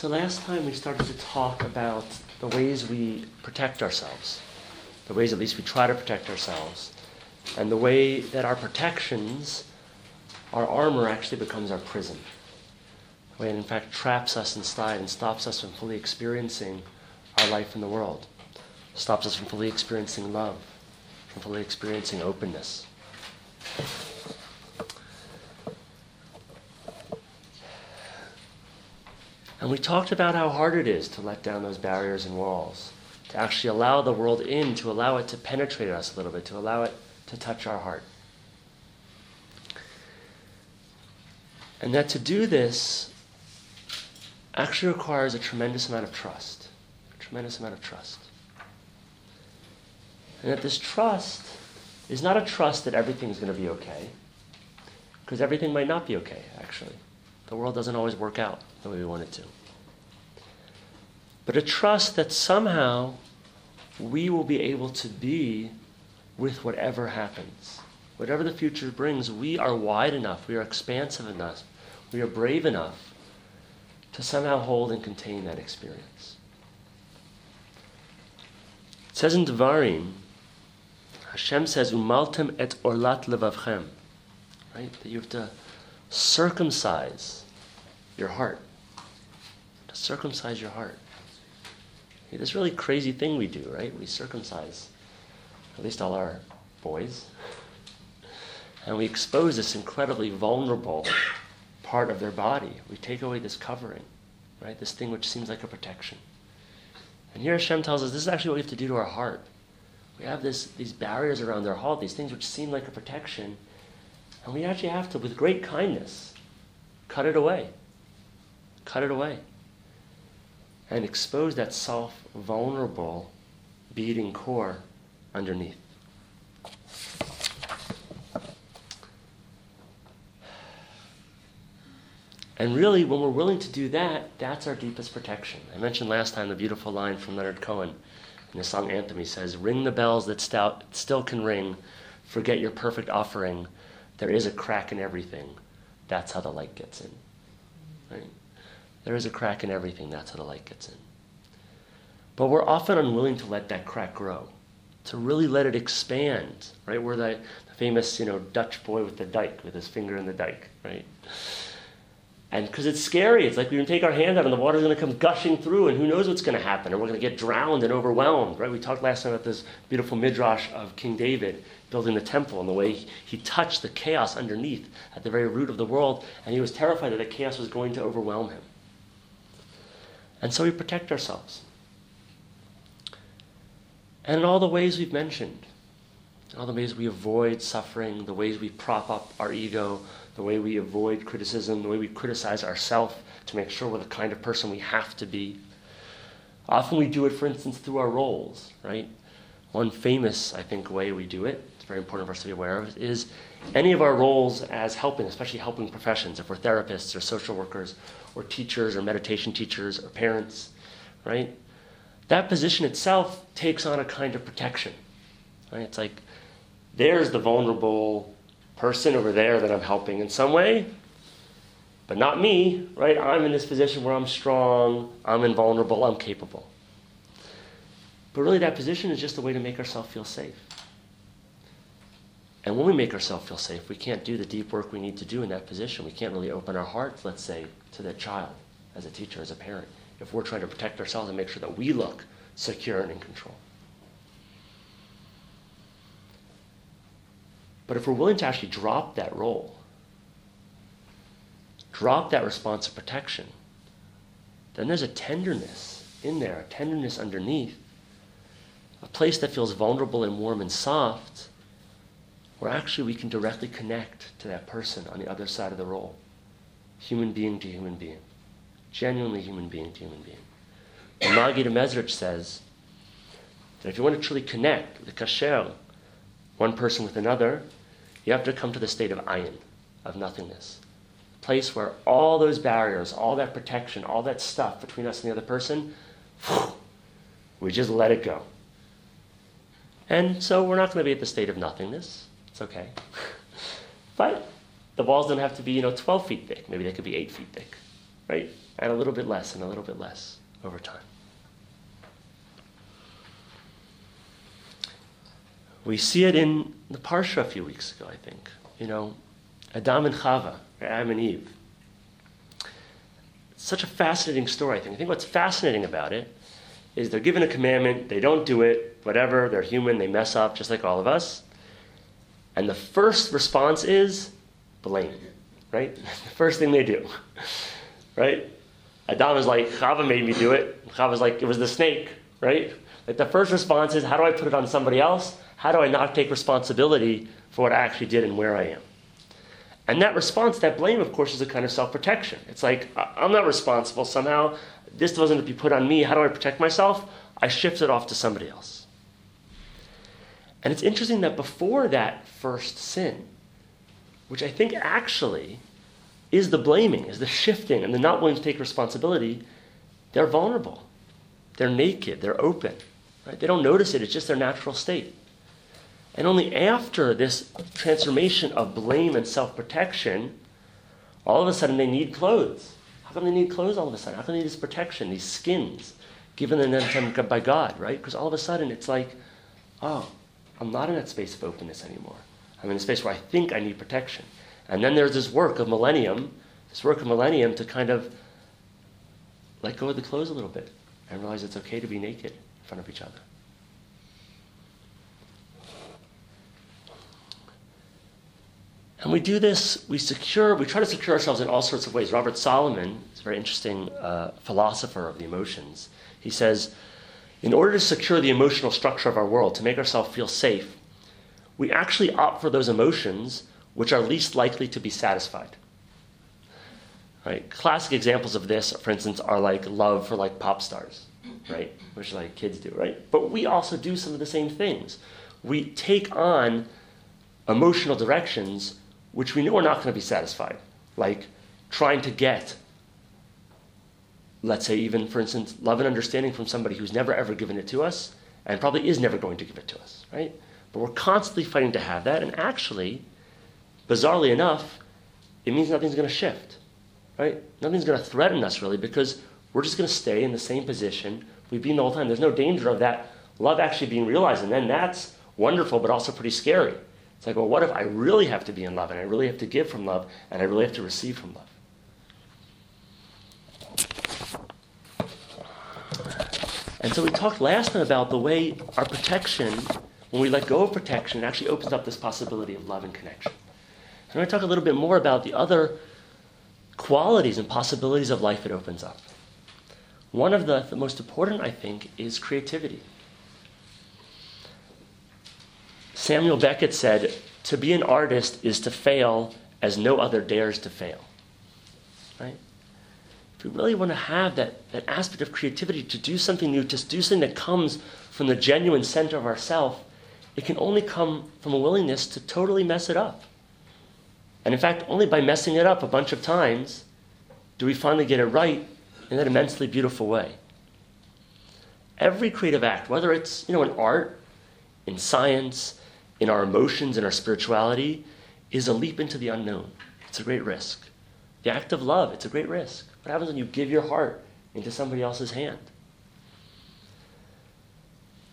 So last time we started to talk about the ways we protect ourselves, the ways at least we try to protect ourselves, and the way that our protections, our armor actually becomes our prison. The way it in fact traps us inside and stops us from fully experiencing our life in the world, stops us from fully experiencing love, from fully experiencing openness. And we talked about how hard it is to let down those barriers and walls, to actually allow the world in, to allow it to penetrate us a little bit, to allow it to touch our heart. And that to do this actually requires a tremendous amount of trust. A tremendous amount of trust. And that this trust is not a trust that everything's going to be okay, because everything might not be okay, actually. The world doesn't always work out the way we want it to. But a trust that somehow we will be able to be with whatever happens. Whatever the future brings, we are wide enough, we are expansive enough, we are brave enough to somehow hold and contain that experience. It says in Devarim, Hashem says, Umaltem et orlat levavchem. Right? That you have to circumcise your heart. To circumcise your heart. This really crazy thing we do, right? We circumcise, at least all our boys. And we expose this incredibly vulnerable part of their body. We take away this covering, right? This thing which seems like a protection. And here Hashem tells us this is actually what we have to do to our heart. We have this, these barriers around our heart, these things which seem like a protection, and we actually have to, with great kindness, cut it away. Cut it away. And expose that soft, vulnerable, beating core underneath. And really, when we're willing to do that, that's our deepest protection. I mentioned last time the beautiful line from Leonard Cohen in the song Anthem. He says, Ring the bells that stout, still can ring, forget your perfect offering. There is a crack in everything. That's how the light gets in. Right? There is a crack in everything. That's how the light gets in. But we're often unwilling to let that crack grow, to really let it expand, right? We're the, the famous, you know, Dutch boy with the dike, with his finger in the dike, right? And because it's scary, it's like we're going to take our hand out and the water's going to come gushing through, and who knows what's going to happen, and we're going to get drowned and overwhelmed, right? We talked last time about this beautiful midrash of King David building the temple and the way he touched the chaos underneath at the very root of the world, and he was terrified that the chaos was going to overwhelm him. And so we protect ourselves. And in all the ways we've mentioned, in all the ways we avoid suffering, the ways we prop up our ego, the way we avoid criticism, the way we criticize ourselves to make sure we're the kind of person we have to be. Often we do it, for instance, through our roles, right? One famous, I think, way we do it, it's very important for us to be aware of, is any of our roles as helping, especially helping professions, if we're therapists or social workers or teachers or meditation teachers or parents, right? That position itself takes on a kind of protection, right? It's like there's the vulnerable person over there that I'm helping in some way, but not me, right? I'm in this position where I'm strong, I'm invulnerable, I'm capable. But really, that position is just a way to make ourselves feel safe. And when we make ourselves feel safe, we can't do the deep work we need to do in that position. We can't really open our hearts, let's say, to that child as a teacher, as a parent, if we're trying to protect ourselves and make sure that we look secure and in control. But if we're willing to actually drop that role, drop that response of protection, then there's a tenderness in there, a tenderness underneath, a place that feels vulnerable and warm and soft, where actually we can directly connect to that person on the other side of the role, human being to human being, genuinely human being to human being. And Magid Mezrich says that if you want to truly connect, the kasher, one person with another, you have to come to the state of ayin, of nothingness. A place where all those barriers, all that protection, all that stuff between us and the other person, we just let it go. And so we're not going to be at the state of nothingness. It's okay. but the walls don't have to be, you know, 12 feet thick. Maybe they could be 8 feet thick. right? And a little bit less and a little bit less over time. We see it in the Parsha a few weeks ago, I think. You know, Adam and Chava, Adam and Eve. It's such a fascinating story, I think. I think what's fascinating about it is they're given a commandment, they don't do it, whatever, they're human, they mess up just like all of us. And the first response is blame, right? the first thing they do, right? Adam is like, Chava made me do it. Chava's like, it was the snake, right? Like the first response is, how do I put it on somebody else? How do I not take responsibility for what I actually did and where I am? And that response, that blame, of course, is a kind of self protection. It's like, I'm not responsible somehow. This wasn't to be put on me. How do I protect myself? I shift it off to somebody else. And it's interesting that before that first sin, which I think actually is the blaming, is the shifting, and the not willing to take responsibility, they're vulnerable. They're naked. They're open. Right? They don't notice it. It's just their natural state. And only after this transformation of blame and self protection, all of a sudden they need clothes. How come they need clothes all of a sudden? How come they need this protection, these skins, given them by God, right? Because all of a sudden it's like, oh, I'm not in that space of openness anymore. I'm in a space where I think I need protection. And then there's this work of millennium, this work of millennium to kind of let go of the clothes a little bit and realize it's okay to be naked in front of each other. And we do this, we secure, we try to secure ourselves in all sorts of ways. Robert Solomon is a very interesting uh, philosopher of the emotions. He says, in order to secure the emotional structure of our world, to make ourselves feel safe, we actually opt for those emotions which are least likely to be satisfied. Right? Classic examples of this, for instance, are like love for like pop stars, right? Which like kids do, right? But we also do some of the same things. We take on emotional directions which we know are not going to be satisfied, like trying to get, let's say, even for instance, love and understanding from somebody who's never ever given it to us and probably is never going to give it to us, right? But we're constantly fighting to have that, and actually, bizarrely enough, it means nothing's going to shift, right? Nothing's going to threaten us really because we're just going to stay in the same position we've been the whole time. There's no danger of that love actually being realized, and then that's wonderful, but also pretty scary. It's like, well, what if I really have to be in love and I really have to give from love and I really have to receive from love? And so we talked last time about the way our protection, when we let go of protection, it actually opens up this possibility of love and connection. And I'm going to talk a little bit more about the other qualities and possibilities of life it opens up. One of the, the most important, I think, is creativity. Samuel Beckett said, To be an artist is to fail as no other dares to fail. Right? If we really want to have that, that aspect of creativity, to do something new, to do something that comes from the genuine center of ourself, it can only come from a willingness to totally mess it up. And in fact, only by messing it up a bunch of times do we finally get it right in that immensely beautiful way. Every creative act, whether it's you know in art, in science, in our emotions and our spirituality is a leap into the unknown. It's a great risk. The act of love, it's a great risk. What happens when you give your heart into somebody else's hand?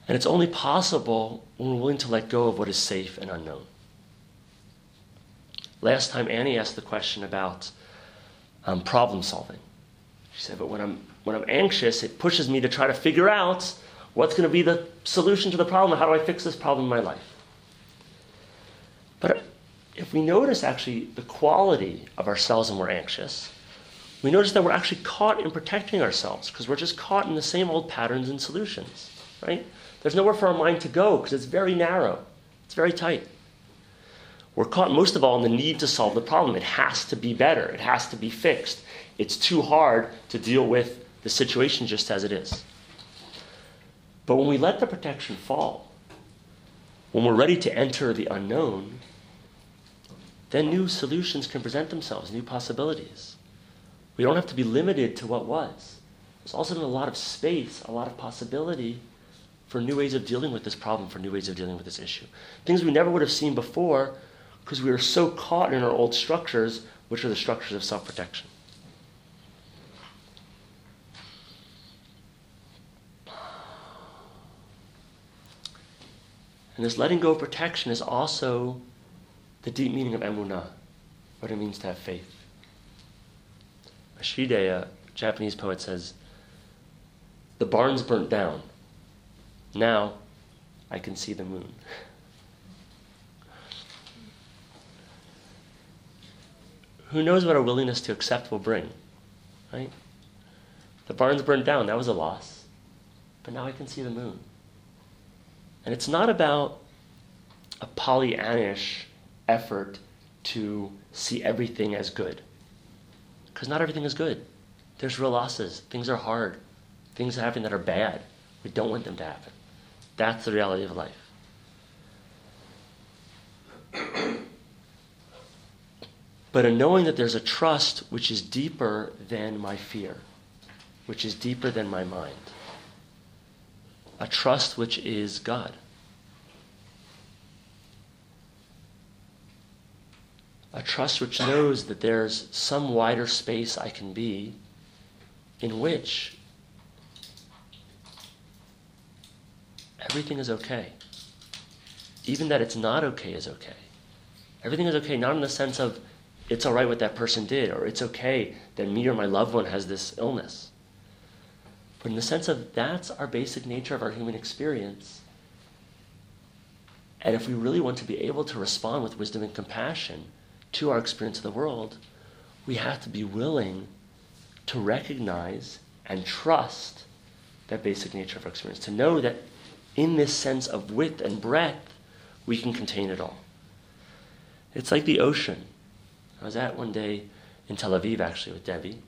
And it's only possible when we're willing to let go of what is safe and unknown. Last time, Annie asked the question about um, problem solving. She said, But when I'm, when I'm anxious, it pushes me to try to figure out what's going to be the solution to the problem. How do I fix this problem in my life? But if we notice actually the quality of ourselves when we're anxious, we notice that we're actually caught in protecting ourselves because we're just caught in the same old patterns and solutions, right? There's nowhere for our mind to go because it's very narrow, it's very tight. We're caught most of all in the need to solve the problem. It has to be better, it has to be fixed. It's too hard to deal with the situation just as it is. But when we let the protection fall, when we're ready to enter the unknown, then new solutions can present themselves, new possibilities. We don't have to be limited to what was. There's also a lot of space, a lot of possibility for new ways of dealing with this problem, for new ways of dealing with this issue. Things we never would have seen before because we were so caught in our old structures, which are the structures of self protection. And this letting go of protection is also the deep meaning of emunah, what it means to have faith. Masahide, a Japanese poet, says, The barn's burnt down. Now I can see the moon. Who knows what our willingness to accept will bring, right? The barn's burnt down. That was a loss. But now I can see the moon. And it's not about a Pollyannish effort to see everything as good. Because not everything is good. There's real losses. Things are hard. Things happen that are bad. We don't want them to happen. That's the reality of life. but in knowing that there's a trust which is deeper than my fear, which is deeper than my mind, a trust which is God. A trust which knows that there's some wider space I can be in which everything is okay. Even that it's not okay is okay. Everything is okay, not in the sense of it's all right what that person did, or it's okay that me or my loved one has this illness. But in the sense of that's our basic nature of our human experience. And if we really want to be able to respond with wisdom and compassion to our experience of the world, we have to be willing to recognize and trust that basic nature of our experience, to know that in this sense of width and breadth, we can contain it all. It's like the ocean. I was at one day in Tel Aviv actually with Debbie.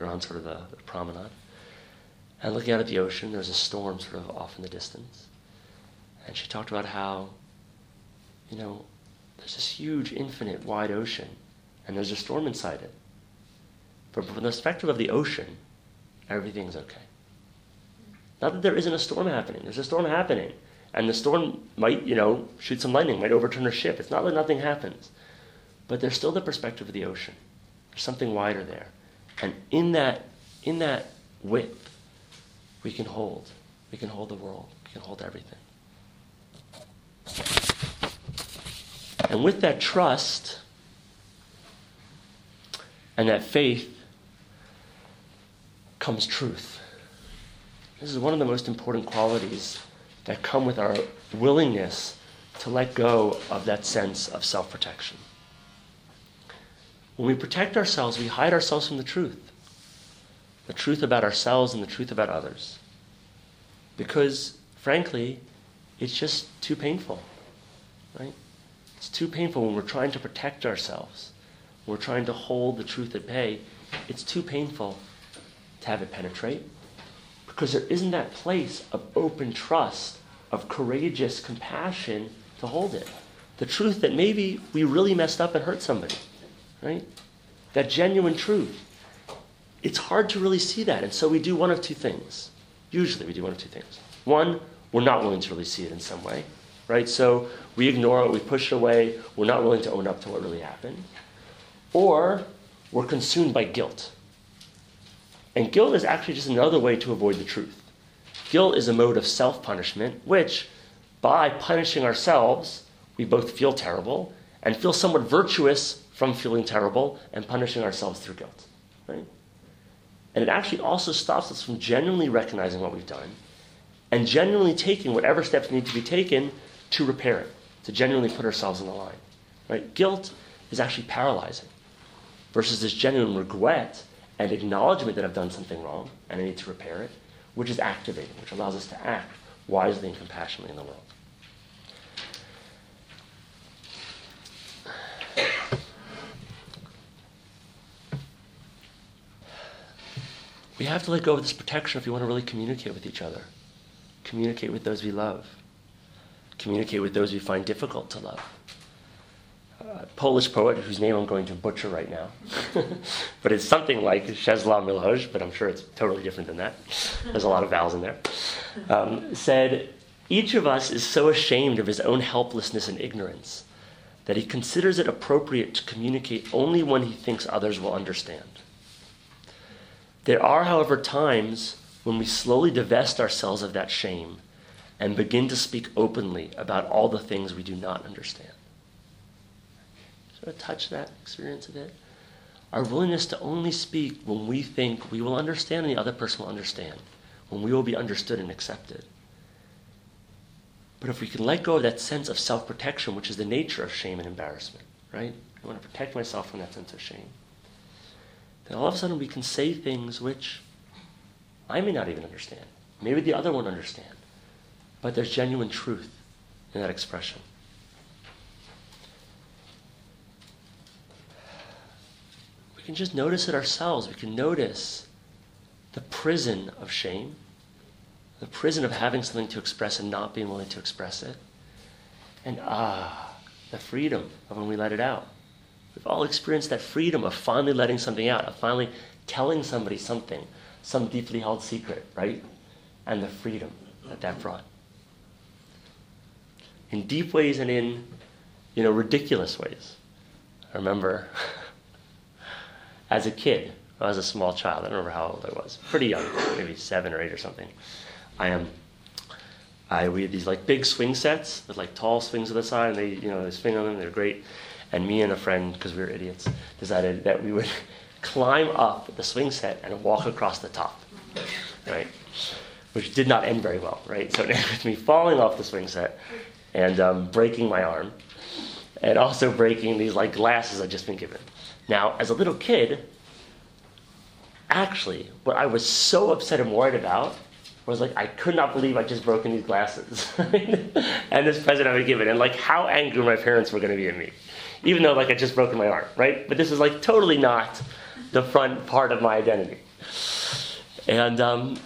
around sort of the, promenade. And looking out at the ocean, there's a storm sort of off in the distance. And she talked about how, you know, there's this huge, infinite, wide ocean, and there's a storm inside it. But from the perspective of the ocean, everything's okay. Not that there isn't a storm happening. There's a storm happening. And the storm might, you know, shoot some lightning, might overturn a ship. It's not that nothing happens. But there's still the perspective of the ocean. There's something wider there. And in that, in that width, we can hold. We can hold the world. We can hold everything. And with that trust and that faith comes truth. This is one of the most important qualities that come with our willingness to let go of that sense of self protection. When we protect ourselves, we hide ourselves from the truth the truth about ourselves and the truth about others. Because, frankly, it's just too painful, right? It's too painful when we're trying to protect ourselves. when We're trying to hold the truth at bay. It's too painful to have it penetrate because there isn't that place of open trust, of courageous compassion to hold it. The truth that maybe we really messed up and hurt somebody, right? That genuine truth. It's hard to really see that. And so we do one of two things. Usually we do one of two things. One, we're not willing to really see it in some way, right? So we ignore it, we push it away, we're not willing to own up to what really happened. Or we're consumed by guilt and guilt is actually just another way to avoid the truth. Guilt is a mode of self punishment, which, by punishing ourselves, we both feel terrible and feel somewhat virtuous from feeling terrible and punishing ourselves through guilt. Right? And it actually also stops us from genuinely recognizing what we've done and genuinely taking whatever steps need to be taken to repair it, to genuinely put ourselves in the line. Right? Guilt is actually paralyzing versus this genuine regret and acknowledgement that I've done something wrong and I need to repair it, which is activating, which allows us to act wisely and compassionately in the world. We have to let go of this protection if we want to really communicate with each other, communicate with those we love, communicate with those we find difficult to love. Polish poet whose name I'm going to butcher right now, but it's something like Czesław Miłosz, but I'm sure it's totally different than that. There's a lot of vowels in there. Um, said, Each of us is so ashamed of his own helplessness and ignorance that he considers it appropriate to communicate only when he thinks others will understand. There are, however, times when we slowly divest ourselves of that shame and begin to speak openly about all the things we do not understand. Sort of touch that experience a bit. Our willingness to only speak when we think we will understand and the other person will understand, when we will be understood and accepted. But if we can let go of that sense of self protection, which is the nature of shame and embarrassment, right? I want to protect myself from that sense of shame. Then all of a sudden we can say things which I may not even understand. Maybe the other won't understand. But there's genuine truth in that expression. We can just notice it ourselves. We can notice the prison of shame, the prison of having something to express and not being willing to express it. And ah, the freedom of when we let it out. We've all experienced that freedom of finally letting something out, of finally telling somebody something, some deeply held secret, right? And the freedom that that brought. In deep ways and in, you know, ridiculous ways. I remember as a kid, I was a small child, I don't remember how old I was, pretty young, maybe seven or eight or something. I am. I we had these like big swing sets with like tall swings on the side, and they you know they swing on them. They're great. And me and a friend, because we were idiots, decided that we would climb up the swing set and walk across the top, right? Which did not end very well, right? So it ended with me falling off the swing set and um, breaking my arm, and also breaking these like glasses I'd just been given. Now, as a little kid, actually, what I was so upset and worried about was like I could not believe I just broken these glasses and this present I was given, and like how angry my parents were going to be at me even though like I just broken my arm, right? But this is like totally not the front part of my identity. And um,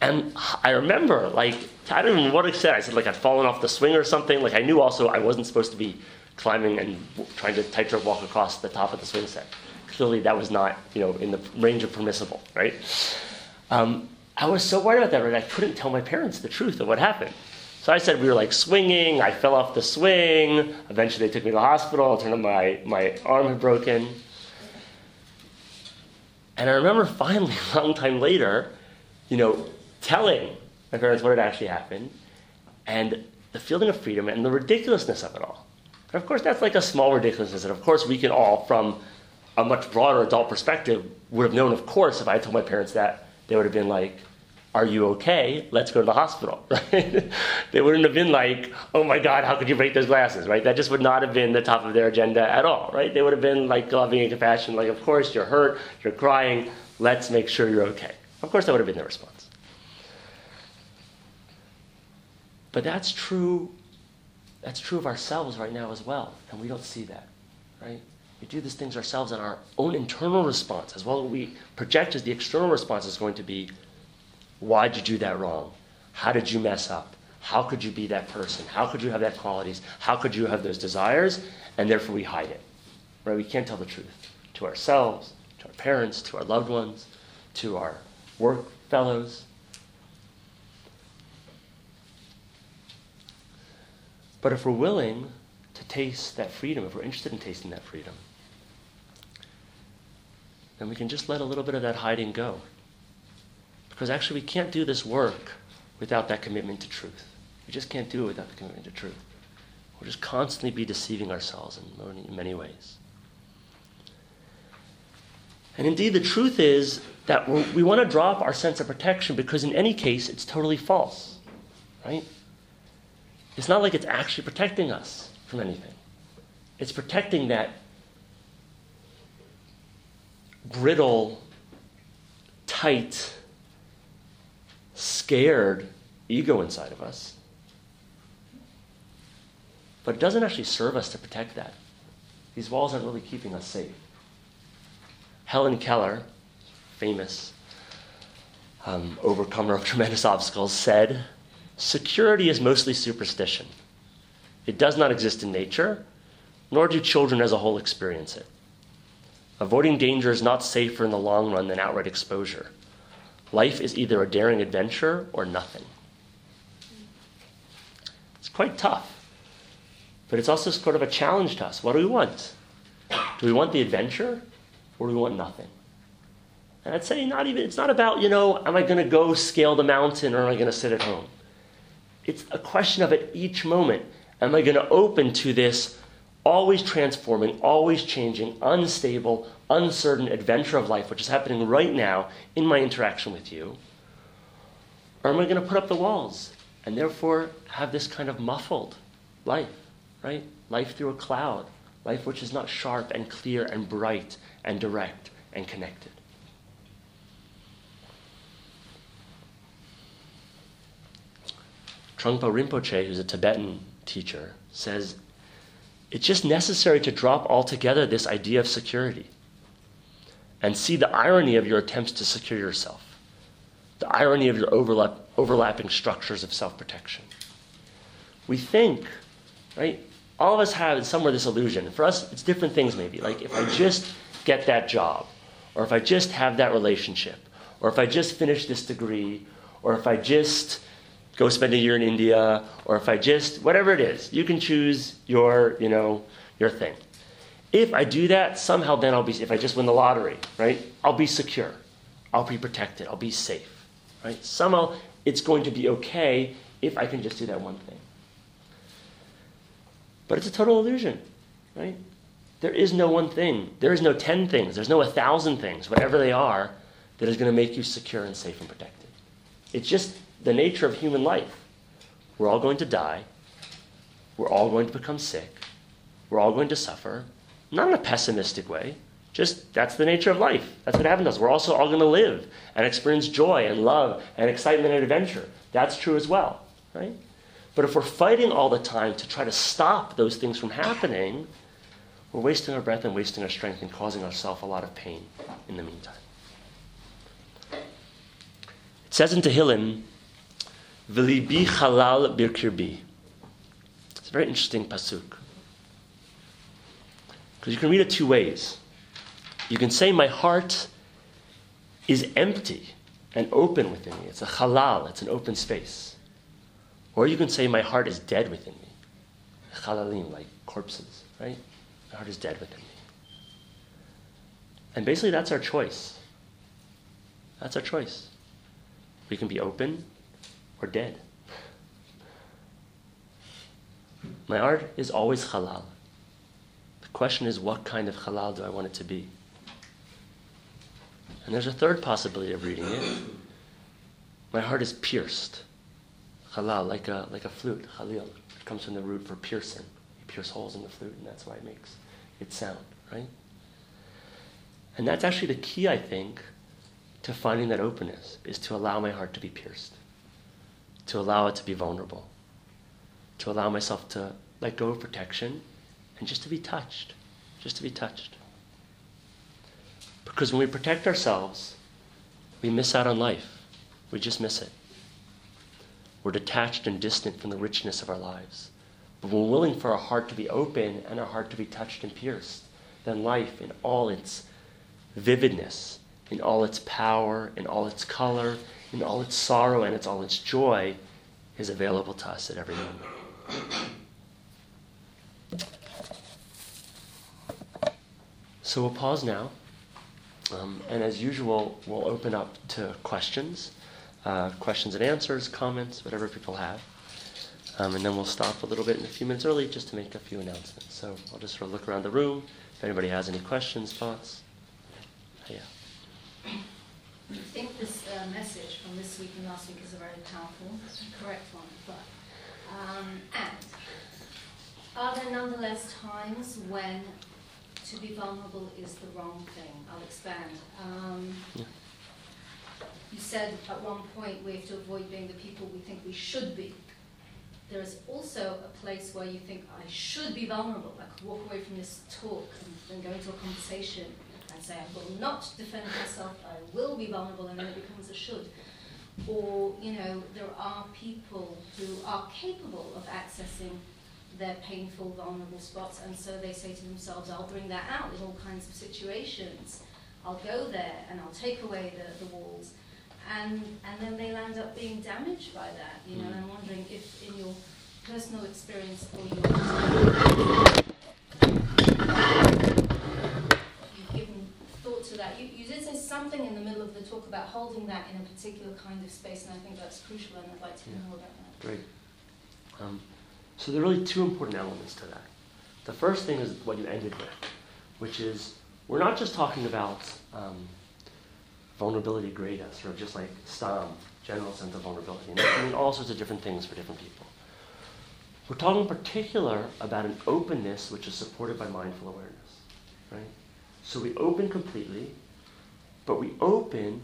and I remember like I don't even know what I said. I said like I'd fallen off the swing or something. Like I knew also I wasn't supposed to be climbing and trying to tightrope walk across the top of the swing set. Clearly that was not you know in the range of permissible, right? Um, I was so worried about that, right? I couldn't tell my parents the truth of what happened. So I said we were like swinging. I fell off the swing. Eventually, they took me to the hospital. It turned out my, my arm had broken. And I remember finally, a long time later, you know, telling my parents what had actually happened and the feeling of freedom and the ridiculousness of it all. And of course, that's like a small ridiculousness. And of course, we can all, from a much broader adult perspective, would have known, of course, if I had told my parents that, they would have been like, are you okay? Let's go to the hospital, right? they wouldn't have been like, oh my God, how could you break those glasses, right? That just would not have been the top of their agenda at all, right? They would have been like uh, loving and compassion, like, of course, you're hurt, you're crying, let's make sure you're okay. Of course, that would have been their response. But that's true, that's true of ourselves right now as well, and we don't see that, right? We do these things ourselves, and our own internal response, as well as we project as the external response, is going to be why did you do that wrong? How did you mess up? How could you be that person? How could you have that qualities? How could you have those desires? And therefore we hide it. Right? We can't tell the truth to ourselves, to our parents, to our loved ones, to our work fellows. But if we're willing to taste that freedom, if we're interested in tasting that freedom, then we can just let a little bit of that hiding go. Because actually, we can't do this work without that commitment to truth. We just can't do it without the commitment to truth. We'll just constantly be deceiving ourselves in many, ways. And indeed, the truth is that we want to drop our sense of protection because, in any case, it's totally false, right? It's not like it's actually protecting us from anything. It's protecting that brittle, tight, scared ego inside of us. But it doesn't actually serve us to protect that. These walls aren't really keeping us safe. Helen Keller, famous um, overcomer of tremendous obstacles, said, Security is mostly superstition. It does not exist in nature, nor do children as a whole experience it. Avoiding danger is not safer in the long run than outright exposure. Life is either a daring adventure or nothing. It's quite tough, but it's also sort of a challenge to us. What do we want? Do we want the adventure or do we want nothing? And I'd say not even it's not about, you know, am I going to go scale the mountain or am I going to sit at home? it's a question of at each moment, am I going to open to this always transforming, always changing, unstable, uncertain adventure of life, which is happening right now in my interaction with you? Or am I going to put up the walls and therefore have this kind of muffled life, right? Life through a cloud, life which is not sharp and clear and bright and direct and connected. Trungpa Rinpoche, who's a Tibetan teacher, says it's just necessary to drop altogether this idea of security and see the irony of your attempts to secure yourself, the irony of your overlap, overlapping structures of self protection. We think, right? All of us have somewhere this illusion. For us, it's different things maybe. Like if I just get that job, or if I just have that relationship, or if I just finish this degree, or if I just go spend a year in India, or if I just, whatever it is, you can choose your, you know, your thing. If I do that, somehow then I'll be, if I just win the lottery, right, I'll be secure. I'll be protected. I'll be safe, right? Somehow it's going to be okay if I can just do that one thing. But it's a total illusion, right? There is no one thing. There is no ten things. There's no a thousand things, whatever they are, that is going to make you secure and safe and protected. It's just the nature of human life. We're all going to die. We're all going to become sick. We're all going to suffer. Not in a pessimistic way. Just that's the nature of life. That's what happens to us. We're also all going to live and experience joy and love and excitement and adventure. That's true as well, right? But if we're fighting all the time to try to stop those things from happening, we're wasting our breath and wasting our strength and causing ourselves a lot of pain in the meantime. It says in Tehillim, V'libi halal birkirbi. It's a very interesting pasuk. Because you can read it two ways. You can say, My heart is empty and open within me. It's a halal, it's an open space. Or you can say, My heart is dead within me. Halalim, like corpses, right? My heart is dead within me. And basically, that's our choice. That's our choice. We can be open or dead. My art is always halal. The question is, what kind of halal do I want it to be? And there's a third possibility of reading it. My heart is pierced. Halal, like a, like a flute, halil. It comes from the root for piercing. You pierce holes in the flute, and that's why it makes its sound, right? And that's actually the key, I think, to finding that openness, is to allow my heart to be pierced to allow it to be vulnerable, to allow myself to let go of protection and just to be touched, just to be touched. Because when we protect ourselves, we miss out on life. We just miss it. We're detached and distant from the richness of our lives. But when we're willing for our heart to be open and our heart to be touched and pierced, then life in all its vividness, in all its power, in all its color, in all its sorrow and its all its joy is available to us at every moment. So we'll pause now. Um, and as usual, we'll open up to questions, uh, questions and answers, comments, whatever people have. Um, and then we'll stop a little bit in a few minutes early just to make a few announcements. So I'll just sort of look around the room. If anybody has any questions, thoughts. Yeah. I think this uh, message from this week and last week is a very powerful, correct one. But um, and are there nonetheless times when to be vulnerable is the wrong thing? I'll expand. Um, yeah. You said at one point we have to avoid being the people we think we should be. There is also a place where you think I should be vulnerable. I could walk away from this talk and, and go into a conversation say, I will not defend myself, I will be vulnerable, and then it becomes a should. Or, you know, there are people who are capable of accessing their painful, vulnerable spots, and so they say to themselves, I'll bring that out in all kinds of situations. I'll go there and I'll take away the, the walls. And, and then they land up being damaged by that, you know, hmm. and I'm wondering if in your personal experience or your to that. You, you did say something in the middle of the talk about holding that in a particular kind of space, and I think that's crucial, and I'd like to hear more about that. Great. Um, so there are really two important elements to that. The first thing is what you ended with, which is we're not just talking about um, vulnerability grada, sort of just like STOM, general sense of vulnerability. And that can mean all sorts of different things for different people. We're talking in particular about an openness which is supported by mindful awareness, right? So we open completely, but we open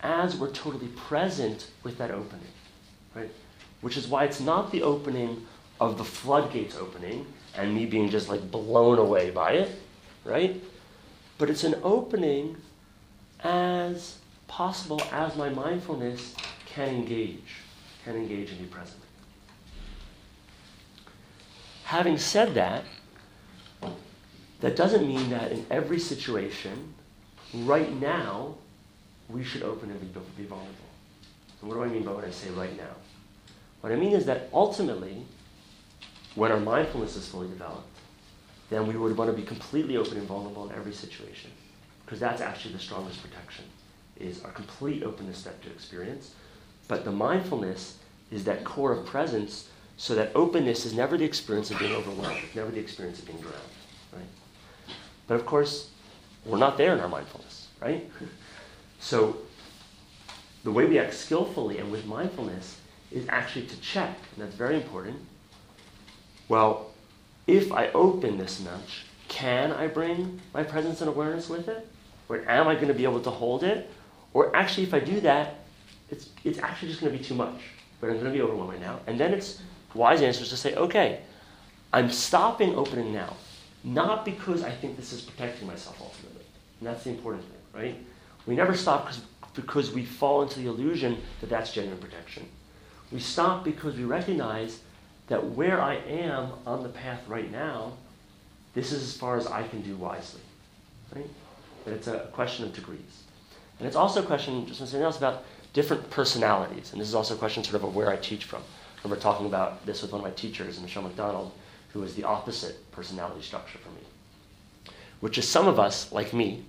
as we're totally present with that opening, right? Which is why it's not the opening of the floodgates opening and me being just like blown away by it, right? But it's an opening as possible as my mindfulness can engage, can engage and be present. Having said that, that doesn't mean that in every situation, right now, we should open and be, vulnerable. And what do I mean by what I say right now? What I mean is that ultimately, when our mindfulness is fully developed, then we would want to be completely open and vulnerable in every situation. Because that's actually the strongest protection, is our complete openness to experience. But the mindfulness is that core of presence, so that openness is never the experience of being overwhelmed, never the experience of being drowned. But of course, we're not there in our mindfulness, right? So the way we act skillfully and with mindfulness is actually to check, and that's very important. Well, if I open this much, can I bring my presence and awareness with it? Or am I going to be able to hold it? Or actually, if I do that, it's, it's actually just going to be too much. But I'm going to be overwhelmed right now. And then it's wise answer is to say, okay, I'm stopping opening now. Not because I think this is protecting myself ultimately. And that's the important thing, right? We never stop because we fall into the illusion that that's genuine protection. We stop because we recognize that where I am on the path right now, this is as far as I can do wisely. Right? That it's a question of degrees. And it's also a question, just something else, about different personalities. And this is also a question sort of of where I teach from. I remember talking about this with one of my teachers, Michelle McDonald, who is the opposite personality structure for me. Which is some of us, like me,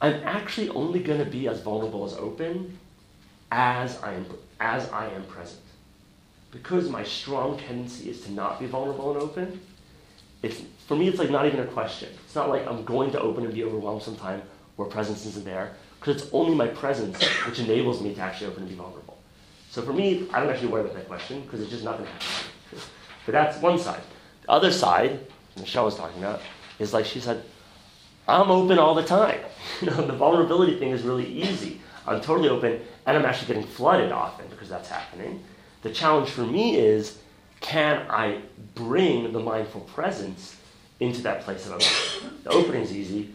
I'm actually only going to be as vulnerable as open as I am, as I am present because my strong tendency is to not be vulnerable and open, it's, for me, it's like not even a question. It's not like I'm going to open and be overwhelmed sometime where presence isn't there, because it's only my presence which enables me to actually open and be vulnerable. So for me, I don't actually worry about that question because it's just not going to happen. But that's one side. The other side, Michelle was talking about, is like she said, I'm open all the time. You know, the vulnerability thing is really easy. I'm totally open, and I'm actually getting flooded often because that's happening. The challenge for me is can I bring the mindful presence into that place of opening? the opening is easy,